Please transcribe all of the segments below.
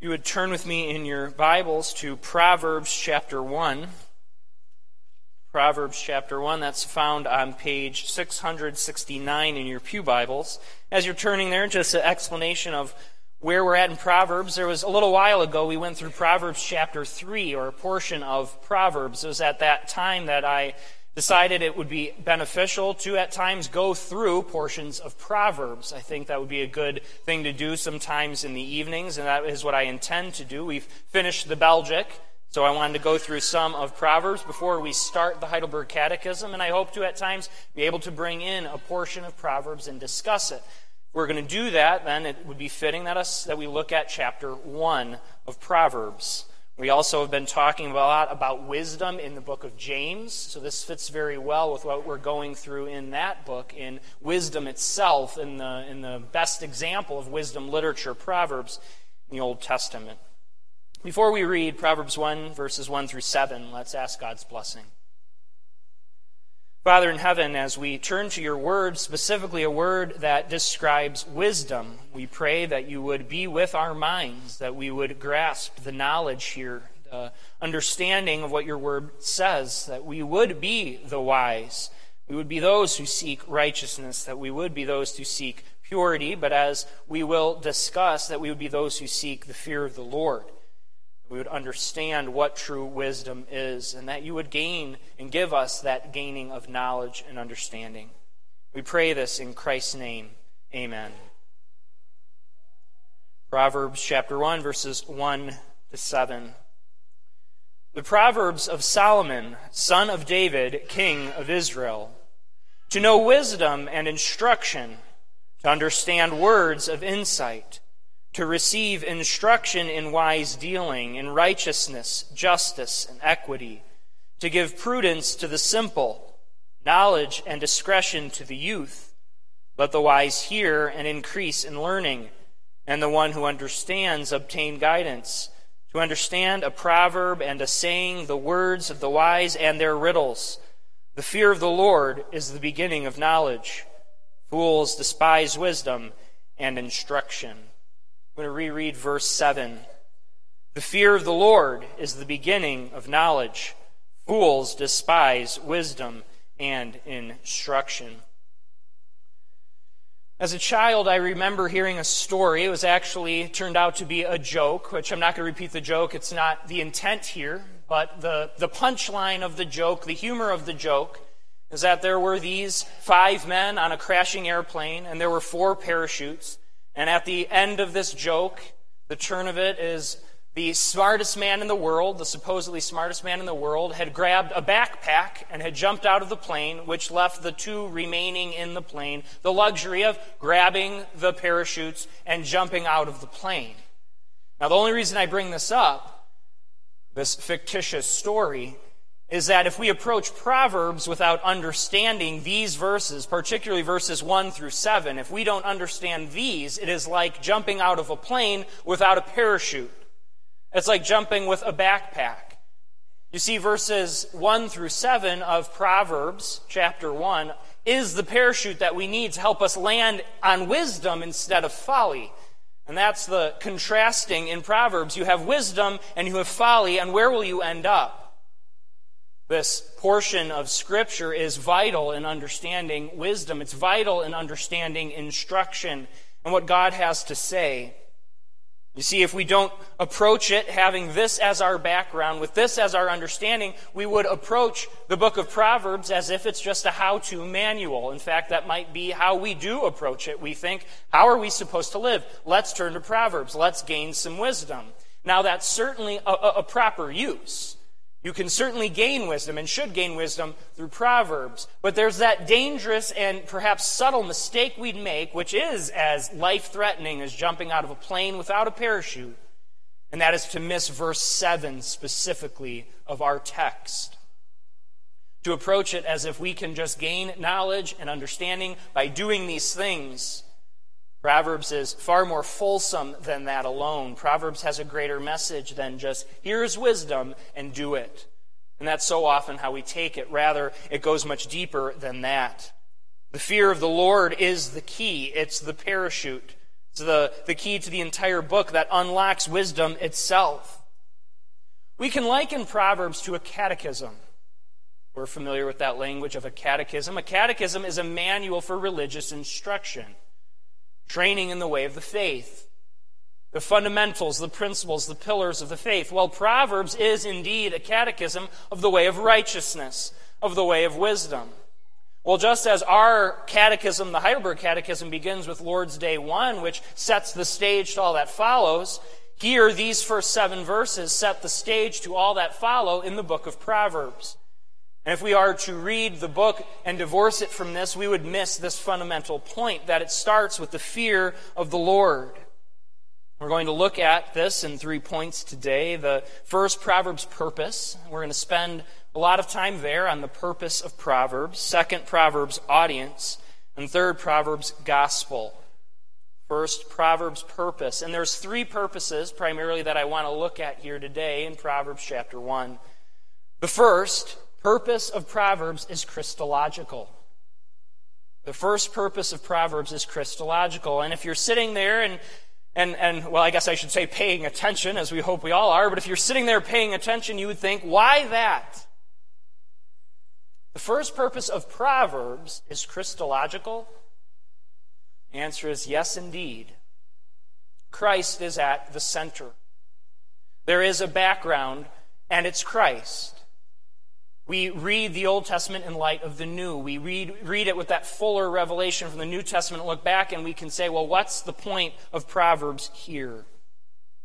You would turn with me in your Bibles to Proverbs chapter 1. Proverbs chapter 1, that's found on page 669 in your Pew Bibles. As you're turning there, just an explanation of where we're at in Proverbs. There was a little while ago we went through Proverbs chapter 3, or a portion of Proverbs. It was at that time that I decided it would be beneficial to at times go through portions of Proverbs. I think that would be a good thing to do sometimes in the evenings, and that is what I intend to do. We've finished the Belgic, so I wanted to go through some of Proverbs before we start the Heidelberg Catechism, and I hope to at times be able to bring in a portion of Proverbs and discuss it. If we're going to do that, then it would be fitting that, us, that we look at chapter 1 of Proverbs. We also have been talking a lot about wisdom in the book of James, so this fits very well with what we're going through in that book, in wisdom itself, in the, in the best example of wisdom literature, Proverbs, in the Old Testament. Before we read Proverbs 1, verses 1 through 7, let's ask God's blessing. Father in heaven, as we turn to your word, specifically a word that describes wisdom, we pray that you would be with our minds, that we would grasp the knowledge here, the understanding of what your word says, that we would be the wise. We would be those who seek righteousness, that we would be those who seek purity, but as we will discuss, that we would be those who seek the fear of the Lord we would understand what true wisdom is, and that you would gain and give us that gaining of knowledge and understanding. We pray this in Christ's name. Amen. Proverbs chapter 1, verses 1 to 7. The Proverbs of Solomon, son of David, king of Israel. To know wisdom and instruction, to understand words of insight to receive instruction in wise dealing, in righteousness, justice, and equity, to give prudence to the simple, knowledge and discretion to the youth. Let the wise hear and increase in learning, and the one who understands obtain guidance. To understand a proverb and a saying, the words of the wise and their riddles. The fear of the Lord is the beginning of knowledge. Fools despise wisdom and instruction. I'm going to reread verse 7. The fear of the Lord is the beginning of knowledge. Fools despise wisdom and instruction. As a child, I remember hearing a story. It was actually turned out to be a joke, which I'm not going to repeat the joke. It's not the intent here, but the, the punchline of the joke, the humor of the joke, is that there were these five men on a crashing airplane, and there were four parachutes. And at the end of this joke, the turn of it is the smartest man in the world, the supposedly smartest man in the world, had grabbed a backpack and had jumped out of the plane, which left the two remaining in the plane the luxury of grabbing the parachutes and jumping out of the plane. Now, the only reason I bring this up, this fictitious story, is that if we approach Proverbs without understanding these verses, particularly verses 1 through 7, if we don't understand these, it is like jumping out of a plane without a parachute. It's like jumping with a backpack. You see, verses 1 through 7 of Proverbs, chapter 1, is the parachute that we need to help us land on wisdom instead of folly. And that's the contrasting in Proverbs. You have wisdom and you have folly, and where will you end up? This portion of Scripture is vital in understanding wisdom. It's vital in understanding instruction and what God has to say. You see, if we don't approach it having this as our background, with this as our understanding, we would approach the book of Proverbs as if it's just a how to manual. In fact, that might be how we do approach it. We think, how are we supposed to live? Let's turn to Proverbs. Let's gain some wisdom. Now, that's certainly a, a, a proper use. You can certainly gain wisdom and should gain wisdom through Proverbs, but there's that dangerous and perhaps subtle mistake we'd make, which is as life threatening as jumping out of a plane without a parachute, and that is to miss verse 7 specifically of our text. To approach it as if we can just gain knowledge and understanding by doing these things Proverbs is far more fulsome than that alone. Proverbs has a greater message than just, here's wisdom and do it. And that's so often how we take it. Rather, it goes much deeper than that. The fear of the Lord is the key, it's the parachute. It's the, the key to the entire book that unlocks wisdom itself. We can liken Proverbs to a catechism. We're familiar with that language of a catechism. A catechism is a manual for religious instruction, training in the way of the faith, the fundamentals, the principles, the pillars of the faith. Well, Proverbs is indeed a catechism of the way of righteousness, of the way of wisdom. Well, just as our catechism, the Heidelberg Catechism, begins with Lord's Day 1, which sets the stage to all that follows, here, these first seven verses set the stage to all that follow in the book of Proverbs. And if we are to read the book and divorce it from this, we would miss this fundamental point that it starts with the fear of the Lord. We're going to look at this in three points today. The first, Proverbs' purpose. We're going to spend a lot of time there on the purpose of Proverbs. Second, Proverbs' audience. And third, Proverbs' gospel. First, Proverbs' purpose. And there's three purposes primarily that I want to look at here today in Proverbs chapter 1. The first purpose of Proverbs is Christological. The first purpose of Proverbs is Christological. And if you're sitting there and and, and, well, I guess I should say paying attention, as we hope we all are, but if you're sitting there paying attention, you would think, why that? The first purpose of Proverbs is Christological. The answer is yes, indeed. Christ is at the center. There is a background, and it's Christ. We read the Old Testament in light of the New. We read, read it with that fuller revelation from the New Testament, look back, and we can say, well, what's the point of Proverbs here?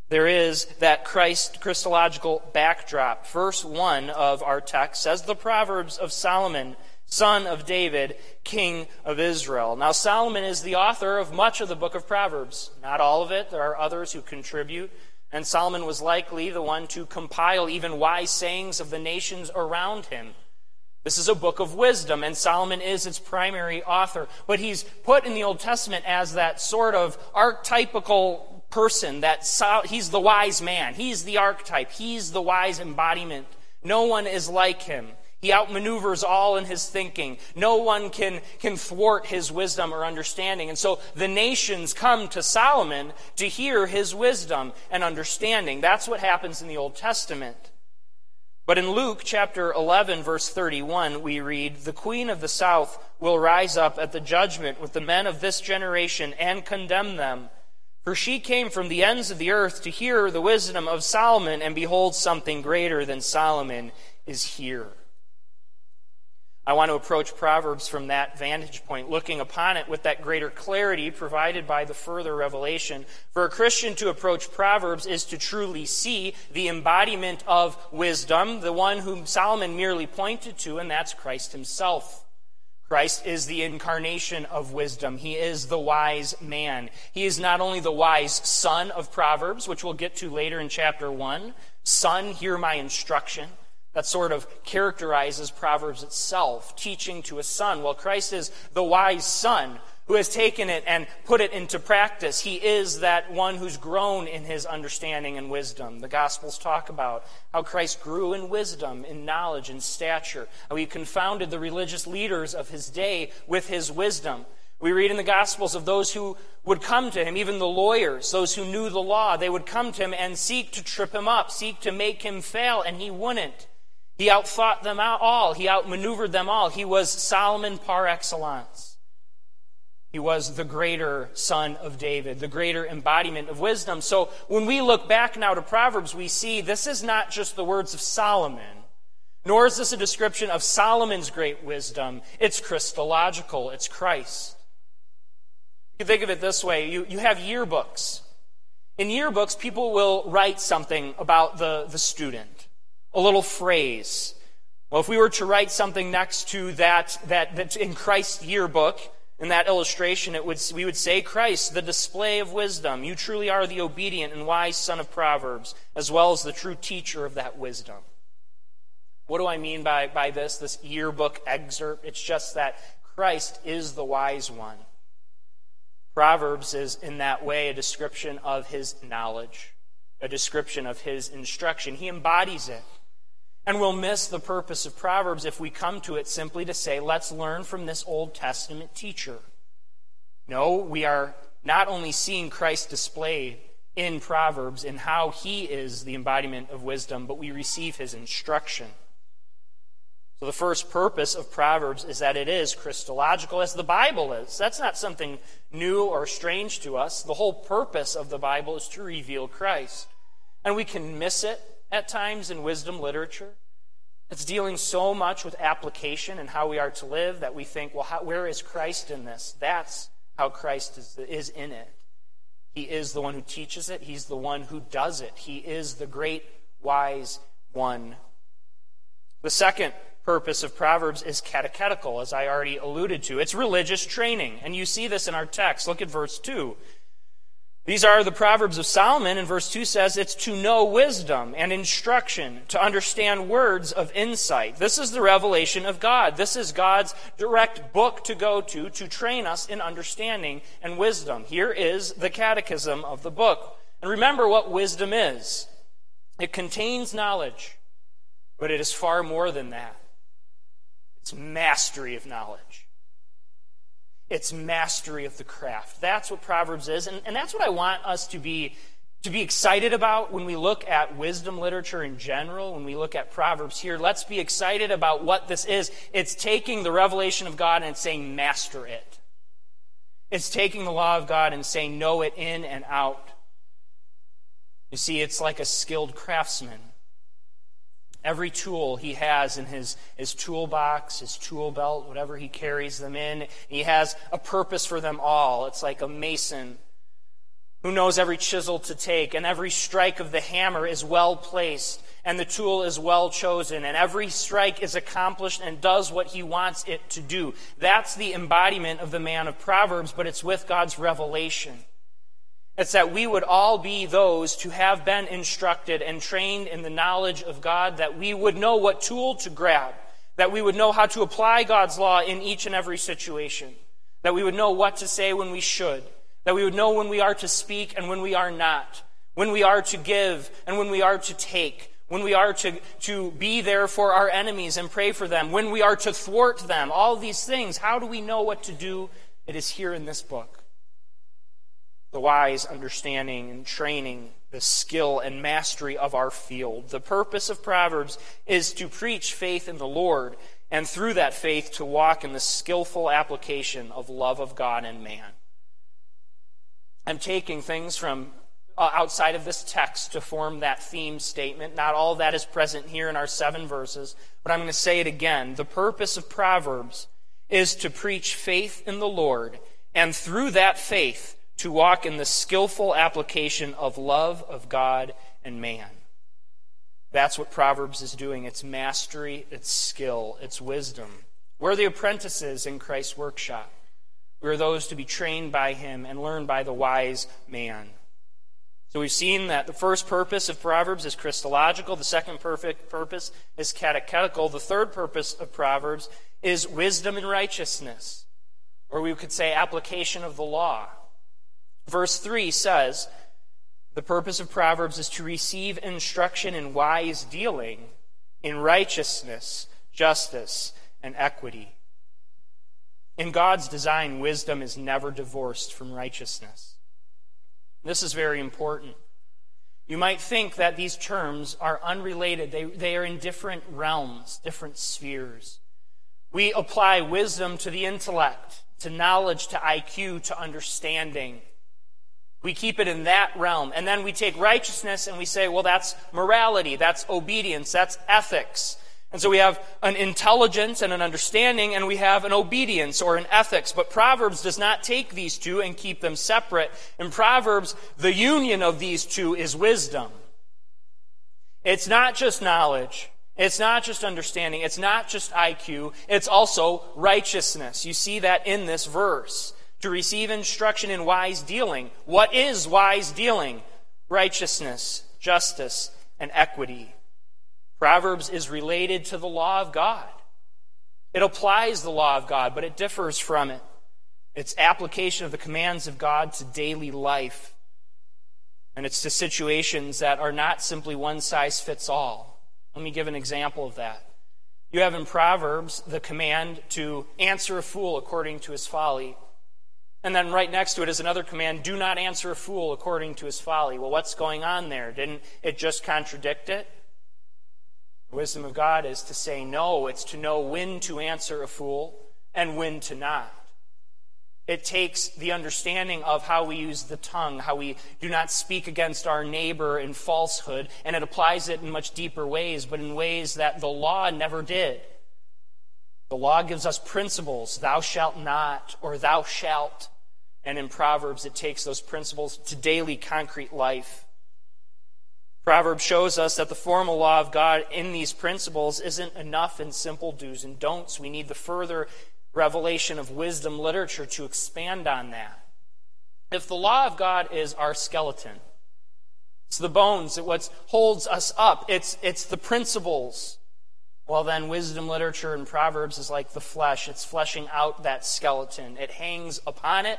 There is that Christ Christological backdrop. Verse 1 of our text says, The Proverbs of Solomon, son of David, king of Israel. Now, Solomon is the author of much of the book of Proverbs. Not all of it, there are others who contribute. And Solomon was likely the one to compile even wise sayings of the nations around him. This is a book of wisdom, and Solomon is its primary author. But he's put in the Old Testament as that sort of archetypical person, that he's the wise man. He's the archetype. He's the wise embodiment. No one is like him. He outmaneuvers all in his thinking. No one can, can thwart his wisdom or understanding. And so the nations come to Solomon to hear his wisdom and understanding. That's what happens in the Old Testament. But in Luke chapter 11, verse 31, we read, The queen of the south will rise up at the judgment with the men of this generation and condemn them. For she came from the ends of the earth to hear the wisdom of Solomon, and behold, something greater than Solomon is here. I want to approach Proverbs from that vantage point, looking upon it with that greater clarity provided by the further revelation. For a Christian to approach Proverbs is to truly see the embodiment of wisdom, the one whom Solomon merely pointed to, and that's Christ himself. Christ is the incarnation of wisdom. He is the wise man. He is not only the wise son of Proverbs, which we'll get to later in chapter 1. Son, hear my instruction that sort of characterizes Proverbs itself, teaching to a son. Well, Christ is the wise son who has taken it and put it into practice. He is that one who's grown in his understanding and wisdom. The Gospels talk about how Christ grew in wisdom, in knowledge, in stature, how he confounded the religious leaders of his day with his wisdom. We read in the Gospels of those who would come to him, even the lawyers, those who knew the law. They would come to him and seek to trip him up, seek to make him fail, and he wouldn't. He outthought them all. He outmaneuvered them all. He was Solomon par excellence. He was the greater son of David, the greater embodiment of wisdom. So when we look back now to Proverbs, we see this is not just the words of Solomon, nor is this a description of Solomon's great wisdom. It's Christological, it's Christ. You can think of it this way you, you have yearbooks. In yearbooks, people will write something about the, the student a little phrase. Well, if we were to write something next to that, that that's in Christ's yearbook, in that illustration, it would, we would say, Christ, the display of wisdom. You truly are the obedient and wise son of Proverbs, as well as the true teacher of that wisdom. What do I mean by, by this, this yearbook excerpt? It's just that Christ is the wise one. Proverbs is, in that way, a description of his knowledge, a description of his instruction. He embodies it. And we'll miss the purpose of Proverbs if we come to it simply to say, let's learn from this Old Testament teacher. No, we are not only seeing Christ displayed in Proverbs and how he is the embodiment of wisdom, but we receive his instruction. So, the first purpose of Proverbs is that it is Christological, as the Bible is. That's not something new or strange to us. The whole purpose of the Bible is to reveal Christ. And we can miss it at times in wisdom literature. It's dealing so much with application and how we are to live that we think, well, how, where is Christ in this? That's how Christ is, is in it. He is the one who teaches it, He's the one who does it. He is the great, wise one. The second purpose of Proverbs is catechetical, as I already alluded to. It's religious training. And you see this in our text. Look at verse 2. These are the Proverbs of Solomon, and verse 2 says it's to know wisdom and instruction, to understand words of insight. This is the revelation of God. This is God's direct book to go to to train us in understanding and wisdom. Here is the catechism of the book. And remember what wisdom is it contains knowledge, but it is far more than that. It's mastery of knowledge. It's mastery of the craft. That's what Proverbs is, and, and that's what I want us to be to be excited about when we look at wisdom literature in general, when we look at Proverbs here. Let's be excited about what this is. It's taking the revelation of God and saying, master it. It's taking the law of God and saying, know it in and out. You see, it's like a skilled craftsman. Every tool he has in his, his toolbox, his tool belt, whatever he carries them in, he has a purpose for them all. It's like a mason who knows every chisel to take, and every strike of the hammer is well placed, and the tool is well chosen, and every strike is accomplished and does what he wants it to do. That's the embodiment of the man of Proverbs, but it's with God's revelation. It's that we would all be those to have been instructed and trained in the knowledge of God, that we would know what tool to grab, that we would know how to apply God's law in each and every situation, that we would know what to say when we should, that we would know when we are to speak and when we are not, when we are to give and when we are to take, when we are to, to be there for our enemies and pray for them, when we are to thwart them, all these things. How do we know what to do? It is here in this book the wise understanding and training, the skill and mastery of our field. The purpose of Proverbs is to preach faith in the Lord, and through that faith to walk in the skillful application of love of God and man. I'm taking things from uh, outside of this text to form that theme statement. Not all that is present here in our seven verses, but I'm going to say it again. The purpose of Proverbs is to preach faith in the Lord, and through that faith, to walk in the skillful application of love of God and man. That's what Proverbs is doing. It's mastery, it's skill, it's wisdom. We're the apprentices in Christ's workshop. We're those to be trained by him and learned by the wise man. So we've seen that the first purpose of Proverbs is Christological, the second perfect purpose is catechetical, the third purpose of Proverbs is wisdom and righteousness, or we could say application of the law. Verse 3 says, The purpose of Proverbs is to receive instruction in wise dealing, in righteousness, justice, and equity. In God's design, wisdom is never divorced from righteousness. This is very important. You might think that these terms are unrelated, they, they are in different realms, different spheres. We apply wisdom to the intellect, to knowledge, to IQ, to understanding. We keep it in that realm. And then we take righteousness and we say, well, that's morality, that's obedience, that's ethics. And so we have an intelligence and an understanding, and we have an obedience or an ethics. But Proverbs does not take these two and keep them separate. In Proverbs, the union of these two is wisdom. It's not just knowledge. It's not just understanding. It's not just IQ. It's also righteousness. You see that in this verse to receive instruction in wise dealing. What is wise dealing? Righteousness, justice, and equity. Proverbs is related to the law of God. It applies the law of God, but it differs from it. It's application of the commands of God to daily life. And it's to situations that are not simply one size fits all. Let me give an example of that. You have in Proverbs the command to answer a fool according to his folly. And then right next to it is another command do not answer a fool according to his folly. Well, what's going on there? Didn't it just contradict it? The wisdom of God is to say no, it's to know when to answer a fool and when to not. It takes the understanding of how we use the tongue, how we do not speak against our neighbor in falsehood, and it applies it in much deeper ways, but in ways that the law never did. The law gives us principles, thou shalt not, or thou shalt. And in Proverbs, it takes those principles to daily concrete life. Proverbs shows us that the formal law of God in these principles isn't enough in simple do's and don'ts. We need the further revelation of wisdom literature to expand on that. If the law of God is our skeleton, it's the bones, it's what holds us up, it's, it's the principles. Well, then, wisdom literature in Proverbs is like the flesh. It's fleshing out that skeleton. It hangs upon it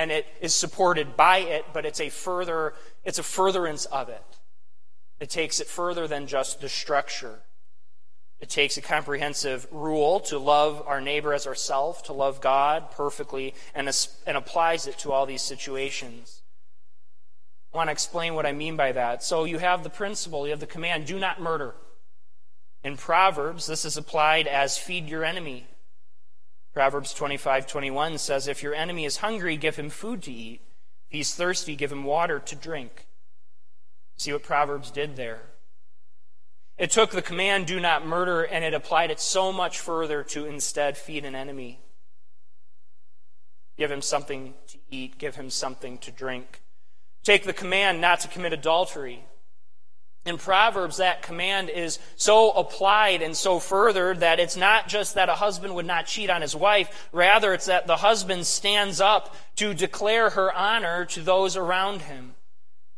and it is supported by it, but it's a further, it's a furtherance of it. It takes it further than just the structure. It takes a comprehensive rule to love our neighbor as ourselves, to love God perfectly, and, and applies it to all these situations. I want to explain what I mean by that. So you have the principle, you have the command do not murder. In Proverbs, this is applied as feed your enemy. Proverbs 25:21 says if your enemy is hungry, give him food to eat. If he's thirsty, give him water to drink. See what Proverbs did there? It took the command, do not murder, and it applied it so much further to instead feed an enemy. Give him something to eat, give him something to drink. Take the command not to commit adultery. In Proverbs, that command is so applied and so furthered that it's not just that a husband would not cheat on his wife, rather, it's that the husband stands up to declare her honor to those around him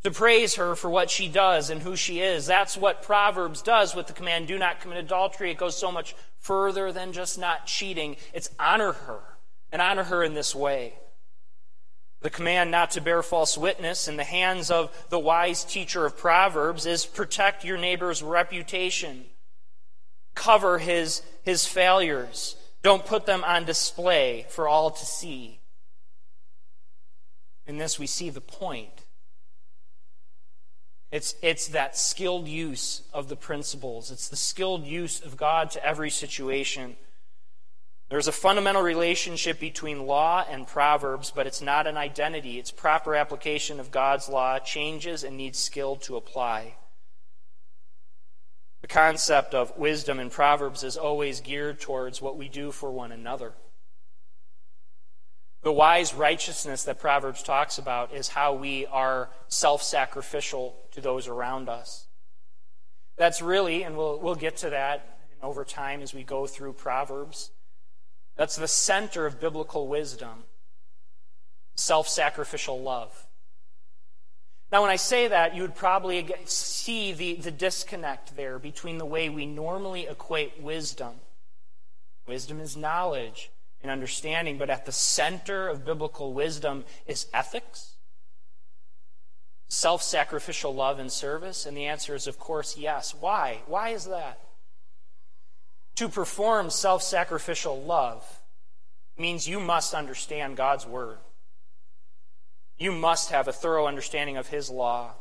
to praise her for what she does and who she is. That's what Proverbs does with the command, do not commit adultery. It goes so much further than just not cheating. It's honor her and honor her in this way. The command not to bear false witness in the hands of the wise teacher of Proverbs is protect your neighbor's reputation. Cover his, his failures. Don't put them on display for all to see. In this, we see the point it's, it's that skilled use of the principles. It's the skilled use of God to every situation. There's a fundamental relationship between law and Proverbs, but it's not an identity. Its proper application of God's law changes and needs skill to apply. The concept of wisdom in Proverbs is always geared towards what we do for one another. The wise righteousness that Proverbs talks about is how we are self sacrificial to those around us. That's really, and we'll, we'll get to that over time as we go through Proverbs, that's the center of biblical wisdom self sacrificial love. Now, when I say that, you would probably see the, the disconnect there between the way we normally equate wisdom. Wisdom is knowledge, and understanding, but at the center of biblical wisdom is ethics, self sacrificial love and service? And the answer is, of course, yes. Why? Why is that? To perform self sacrificial love means you must understand God's Word. You must have a thorough understanding of His law.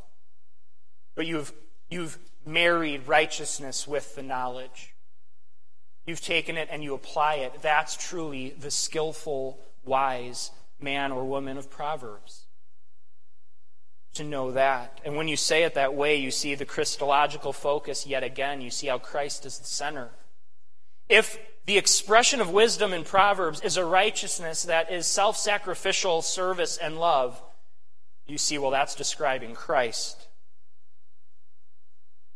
But you've, you've married righteousness with the knowledge. You've taken it and you apply it. That's truly the skillful, wise man or woman of Proverbs. To know that. And when you say it that way, you see the Christological focus yet again. You see how Christ is the center. If the expression of wisdom in Proverbs is a righteousness that is self sacrificial service and love, you see, well, that's describing Christ.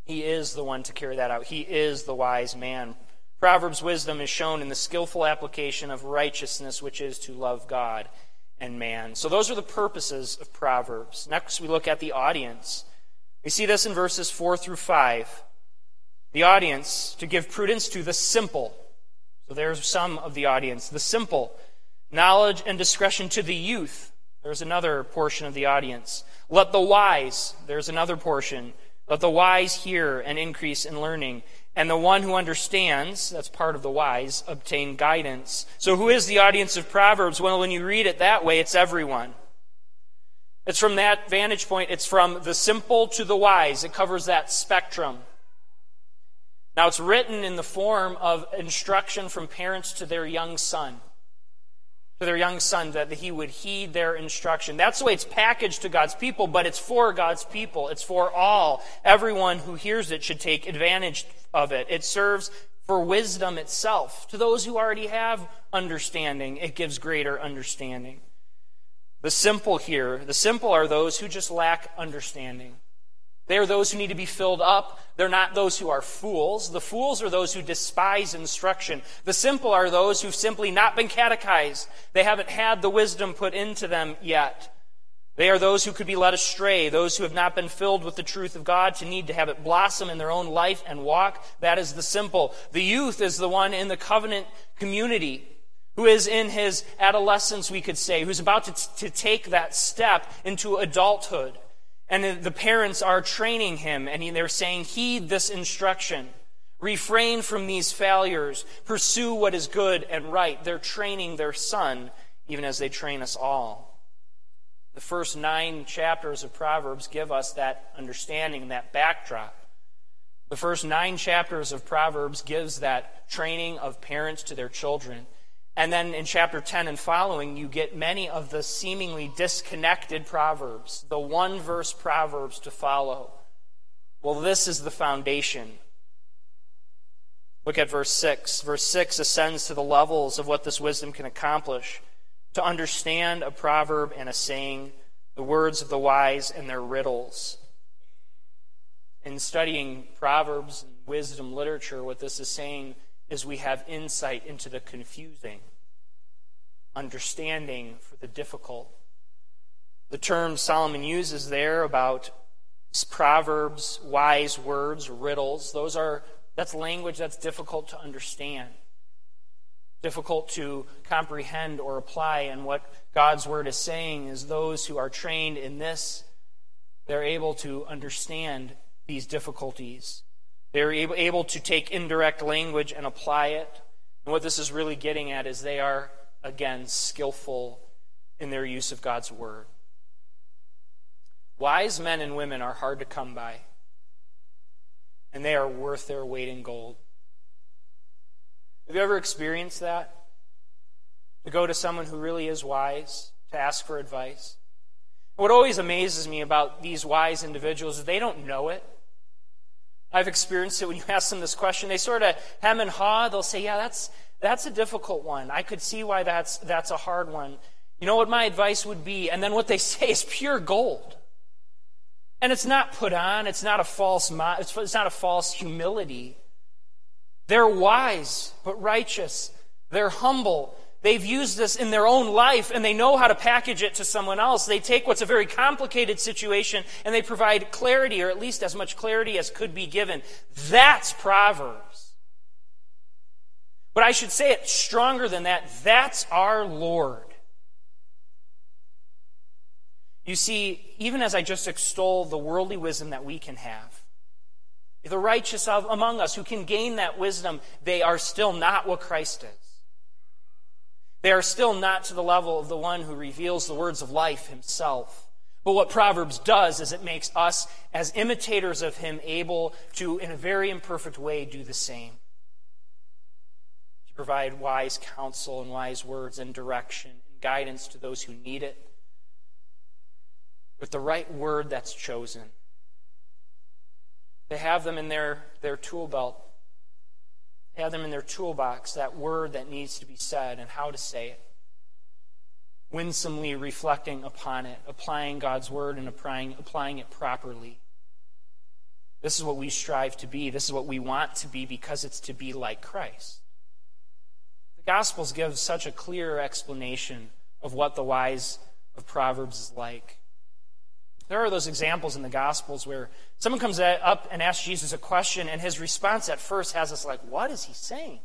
He is the one to carry that out. He is the wise man. Proverbs' wisdom is shown in the skillful application of righteousness, which is to love God and man. So those are the purposes of Proverbs. Next, we look at the audience. We see this in verses 4 through 5. The audience, to give prudence to the simple. So there's some of the audience. The simple. Knowledge and discretion to the youth. There's another portion of the audience. Let the wise. There's another portion. Let the wise hear and increase in learning. And the one who understands, that's part of the wise, obtain guidance. So who is the audience of Proverbs? Well, when you read it that way, it's everyone. It's from that vantage point, it's from the simple to the wise. It covers that spectrum. Now, it's written in the form of instruction from parents to their young son to their young son that he would heed their instruction. That's the way it's packaged to God's people, but it's for God's people. It's for all. Everyone who hears it should take advantage of it. It serves for wisdom itself. To those who already have understanding, it gives greater understanding. The simple here, the simple are those who just lack understanding. They are those who need to be filled up. They're not those who are fools. The fools are those who despise instruction. The simple are those who've simply not been catechized. They haven't had the wisdom put into them yet. They are those who could be led astray, those who have not been filled with the truth of God to need to have it blossom in their own life and walk. That is the simple. The youth is the one in the covenant community who is in his adolescence, we could say, who's about to, to take that step into adulthood. And the parents are training him, and they're saying, Heed this instruction. Refrain from these failures. Pursue what is good and right. They're training their son, even as they train us all. The first nine chapters of Proverbs give us that understanding, that backdrop. The first nine chapters of Proverbs gives that training of parents to their children. And then in chapter 10 and following, you get many of the seemingly disconnected proverbs, the one verse proverbs to follow. Well, this is the foundation. Look at verse 6. Verse 6 ascends to the levels of what this wisdom can accomplish. To understand a proverb and a saying, the words of the wise and their riddles. In studying proverbs and wisdom literature, what this is saying is we have insight into the confusing, understanding for the difficult. The term Solomon uses there about proverbs, wise words, riddles, those are that's language that's difficult to understand. Difficult to comprehend or apply. And what God's word is saying is those who are trained in this, they're able to understand these difficulties. They're able to take indirect language and apply it. And what this is really getting at is they are, again, skillful in their use of God's word. Wise men and women are hard to come by, and they are worth their weight in gold. Have you ever experienced that? To go to someone who really is wise, to ask for advice? What always amazes me about these wise individuals is they don't know it. I've experienced it when you ask them this question. They sort of hem and haw. They'll say, Yeah, that's, that's a difficult one. I could see why that's, that's a hard one. You know what my advice would be? And then what they say is pure gold. And it's not put on, it's not a false, it's not a false humility. They're wise, but righteous. They're humble. They've used this in their own life and they know how to package it to someone else. They take what's a very complicated situation and they provide clarity, or at least as much clarity as could be given. That's Proverbs. But I should say it stronger than that. That's our Lord. You see, even as I just extol the worldly wisdom that we can have, the righteous among us who can gain that wisdom, they are still not what Christ is. They are still not to the level of the one who reveals the words of life himself. But what Proverbs does is it makes us, as imitators of him, able to, in a very imperfect way, do the same. To provide wise counsel and wise words and direction and guidance to those who need it with the right word that's chosen. They have them in their, their tool belt have them in their toolbox, that word that needs to be said and how to say it. Winsomely reflecting upon it, applying God's word and applying, applying it properly. This is what we strive to be. This is what we want to be because it's to be like Christ. The Gospels give such a clear explanation of what the wise of Proverbs is like. There are those examples in the Gospels where someone comes up and asks Jesus a question, and his response at first has us like, What is he saying?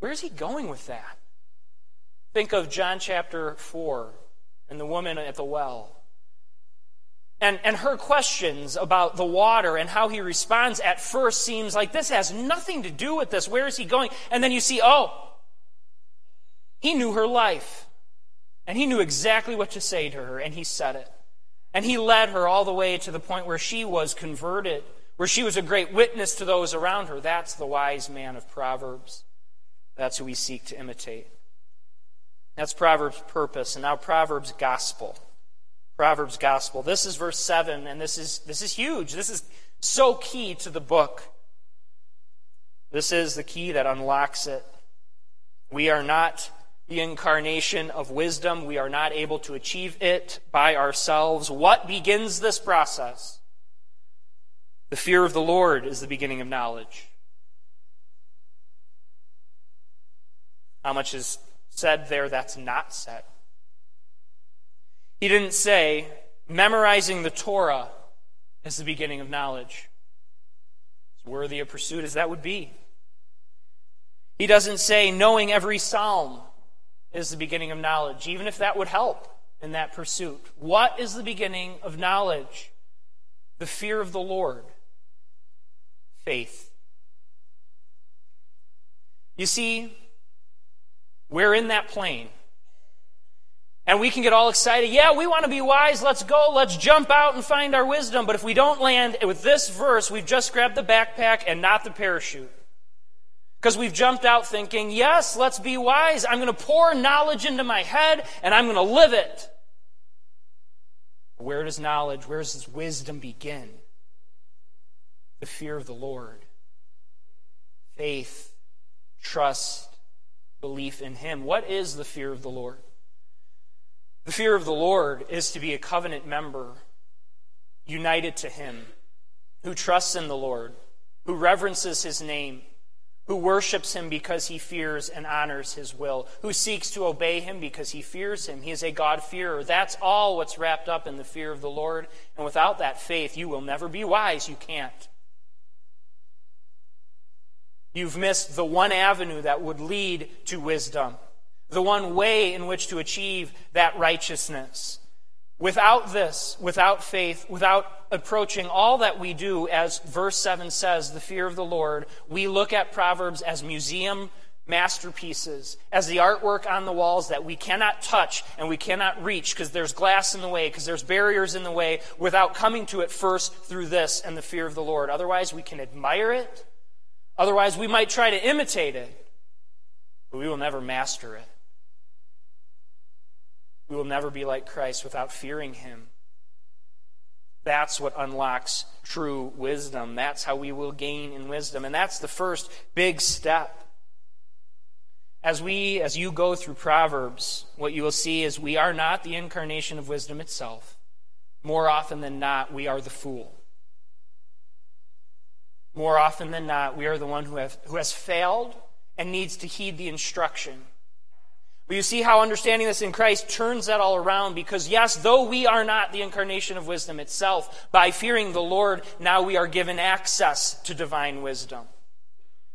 Where is he going with that? Think of John chapter 4 and the woman at the well. And, and her questions about the water and how he responds at first seems like this has nothing to do with this. Where is he going? And then you see, oh, he knew her life. And he knew exactly what to say to her, and he said it. And he led her all the way to the point where she was converted, where she was a great witness to those around her. That's the wise man of Proverbs. That's who we seek to imitate. That's Proverbs' purpose. And now Proverbs' gospel. Proverbs gospel. This is verse 7, and this is, this is huge. This is so key to the book. This is the key that unlocks it. We are not the incarnation of wisdom. We are not able to achieve it by ourselves. What begins this process? The fear of the Lord is the beginning of knowledge. How much is said there that's not said? He didn't say, memorizing the Torah is the beginning of knowledge. As worthy a pursuit as that would be. He doesn't say, knowing every psalm is the beginning of knowledge, even if that would help in that pursuit. What is the beginning of knowledge? The fear of the Lord. Faith. You see, we're in that plane. And we can get all excited. Yeah, we want to be wise. Let's go. Let's jump out and find our wisdom. But if we don't land with this verse, we've just grabbed the backpack and not the parachute. Because we've jumped out thinking, yes, let's be wise. I'm going to pour knowledge into my head and I'm going to live it. Where does knowledge, where does wisdom begin? The fear of the Lord, faith, trust, belief in Him. What is the fear of the Lord? The fear of the Lord is to be a covenant member, united to Him, who trusts in the Lord, who reverences His name, who worships Him because he fears and honors His will, who seeks to obey Him because he fears Him. He is a God-fearer. That's all what's wrapped up in the fear of the Lord. And without that faith, you will never be wise. You can't. You've missed the one avenue that would lead to wisdom the one way in which to achieve that righteousness. Without this, without faith, without approaching all that we do, as verse 7 says, the fear of the Lord, we look at Proverbs as museum masterpieces, as the artwork on the walls that we cannot touch and we cannot reach because there's glass in the way, because there's barriers in the way, without coming to it first through this and the fear of the Lord. Otherwise, we can admire it. Otherwise, we might try to imitate it, but we will never master it. We will never be like Christ without fearing him. That's what unlocks true wisdom. That's how we will gain in wisdom. And that's the first big step. As we, as you go through Proverbs, what you will see is we are not the incarnation of wisdom itself. More often than not, we are the fool. More often than not, we are the one who, have, who has failed and needs to heed the instruction but you see how understanding this in Christ turns that all around because, yes, though we are not the incarnation of wisdom itself, by fearing the Lord, now we are given access to divine wisdom.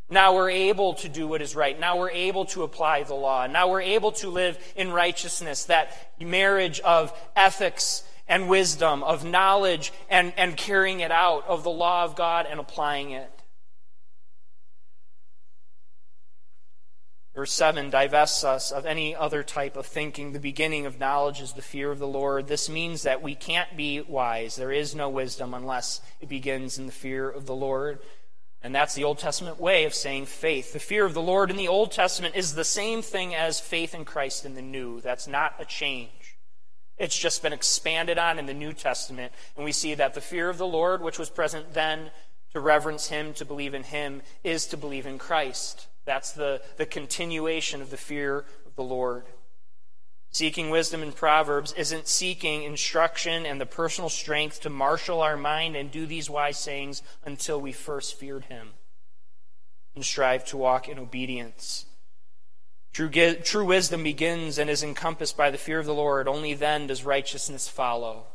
Now we're able to do what is right. Now we're able to apply the law. Now we're able to live in righteousness, that marriage of ethics and wisdom, of knowledge and, and carrying it out, of the law of God and applying it. Verse 7 divests us of any other type of thinking. The beginning of knowledge is the fear of the Lord. This means that we can't be wise. There is no wisdom unless it begins in the fear of the Lord. And that's the Old Testament way of saying faith. The fear of the Lord in the Old Testament is the same thing as faith in Christ in the New. That's not a change. It's just been expanded on in the New Testament. And we see that the fear of the Lord, which was present then, to reverence Him, to believe in Him, is to believe in Christ. That's the, the continuation of the fear of the Lord. Seeking wisdom in Proverbs isn't seeking instruction and the personal strength to marshal our mind and do these wise sayings until we first feared Him and strive to walk in obedience. True, true wisdom begins and is encompassed by the fear of the Lord. Only then does righteousness follow.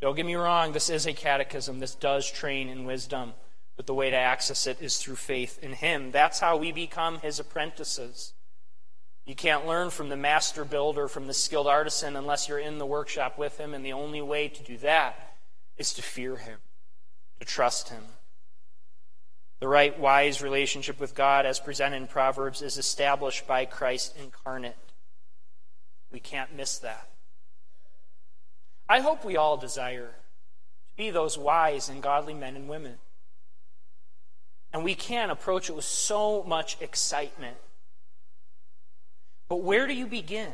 Don't get me wrong, this is a catechism. This does train in wisdom. But the way to access it is through faith in Him. That's how we become His apprentices. You can't learn from the master builder, from the skilled artisan, unless you're in the workshop with him. And the only way to do that is to fear him, to trust him. The right, wise relationship with God, as presented in Proverbs, is established by Christ incarnate. We can't miss that. I hope we all desire to be those wise and godly men and women. And we can approach it with so much excitement. But where do you begin?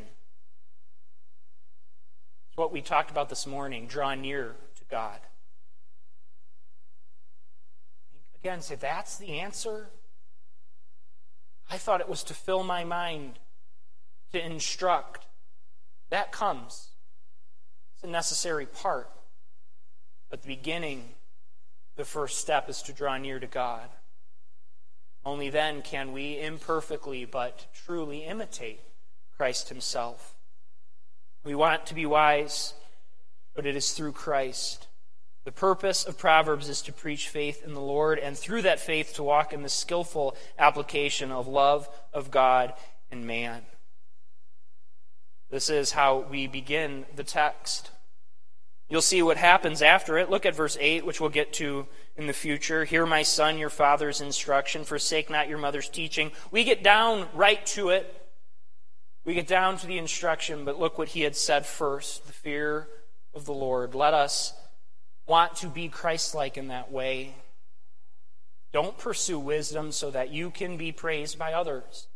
It's what we talked about this morning draw near to God. Again, say, that's the answer? I thought it was to fill my mind, to instruct. That comes. It's a necessary part. But the beginning, the first step is to draw near to God. Only then can we imperfectly but truly imitate Christ Himself. We want to be wise, but it is through Christ. The purpose of Proverbs is to preach faith in the Lord, and through that faith to walk in the skillful application of love of God and man. This is how we begin the text. You'll see what happens after it. Look at verse 8, which we'll get to in the future. Hear, my son, your father's instruction. Forsake not your mother's teaching. We get down right to it. We get down to the instruction, but look what he had said first the fear of the Lord. Let us want to be Christ like in that way. Don't pursue wisdom so that you can be praised by others.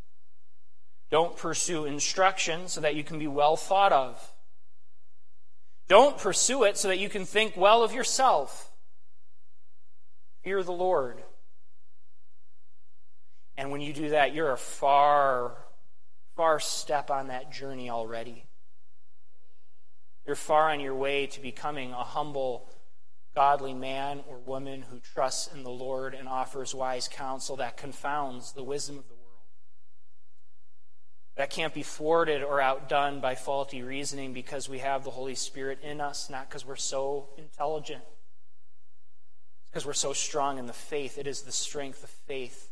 Don't pursue instruction so that you can be well thought of. Don't pursue it so that you can think well of yourself. Fear the Lord. And when you do that, you're a far, far step on that journey already. You're far on your way to becoming a humble godly man or woman who trusts in the Lord and offers wise counsel that confounds the wisdom of the world. That can't be thwarted or outdone by faulty reasoning because we have the Holy Spirit in us, not because we're so intelligent. because we're so strong in the faith. It is the strength of faith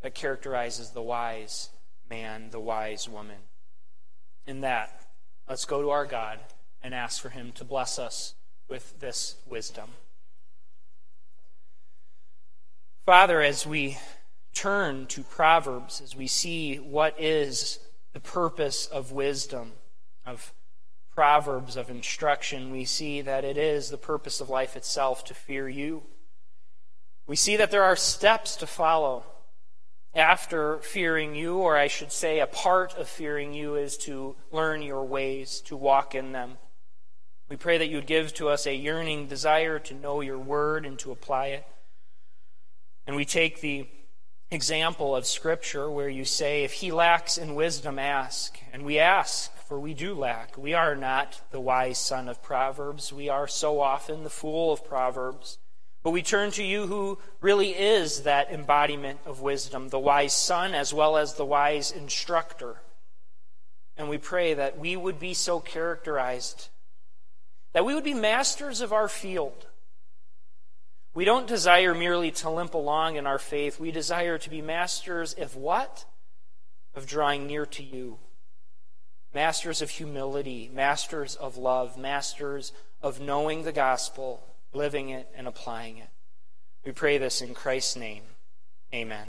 that characterizes the wise man, the wise woman. In that, let's go to our God and ask for Him to bless us with this wisdom. Father, as we turn to Proverbs, as we see what is the purpose of wisdom, of Proverbs, of instruction, we see that it is the purpose of life itself to fear you. We see that there are steps to follow after fearing you, or I should say, a part of fearing you is to learn your ways, to walk in them. We pray that you would give to us a yearning desire to know your word and to apply it. And we take the example of Scripture where you say, If he lacks in wisdom, ask. And we ask, for we do lack. We are not the wise son of Proverbs. We are so often the fool of Proverbs. But we turn to you who really is that embodiment of wisdom, the wise son as well as the wise instructor. And we pray that we would be so characterized that we would be masters of our field. We don't desire merely to limp along in our faith. We desire to be masters of what? Of drawing near to you. Masters of humility, masters of love, masters of knowing the gospel, living it, and applying it. We pray this in Christ's name. Amen.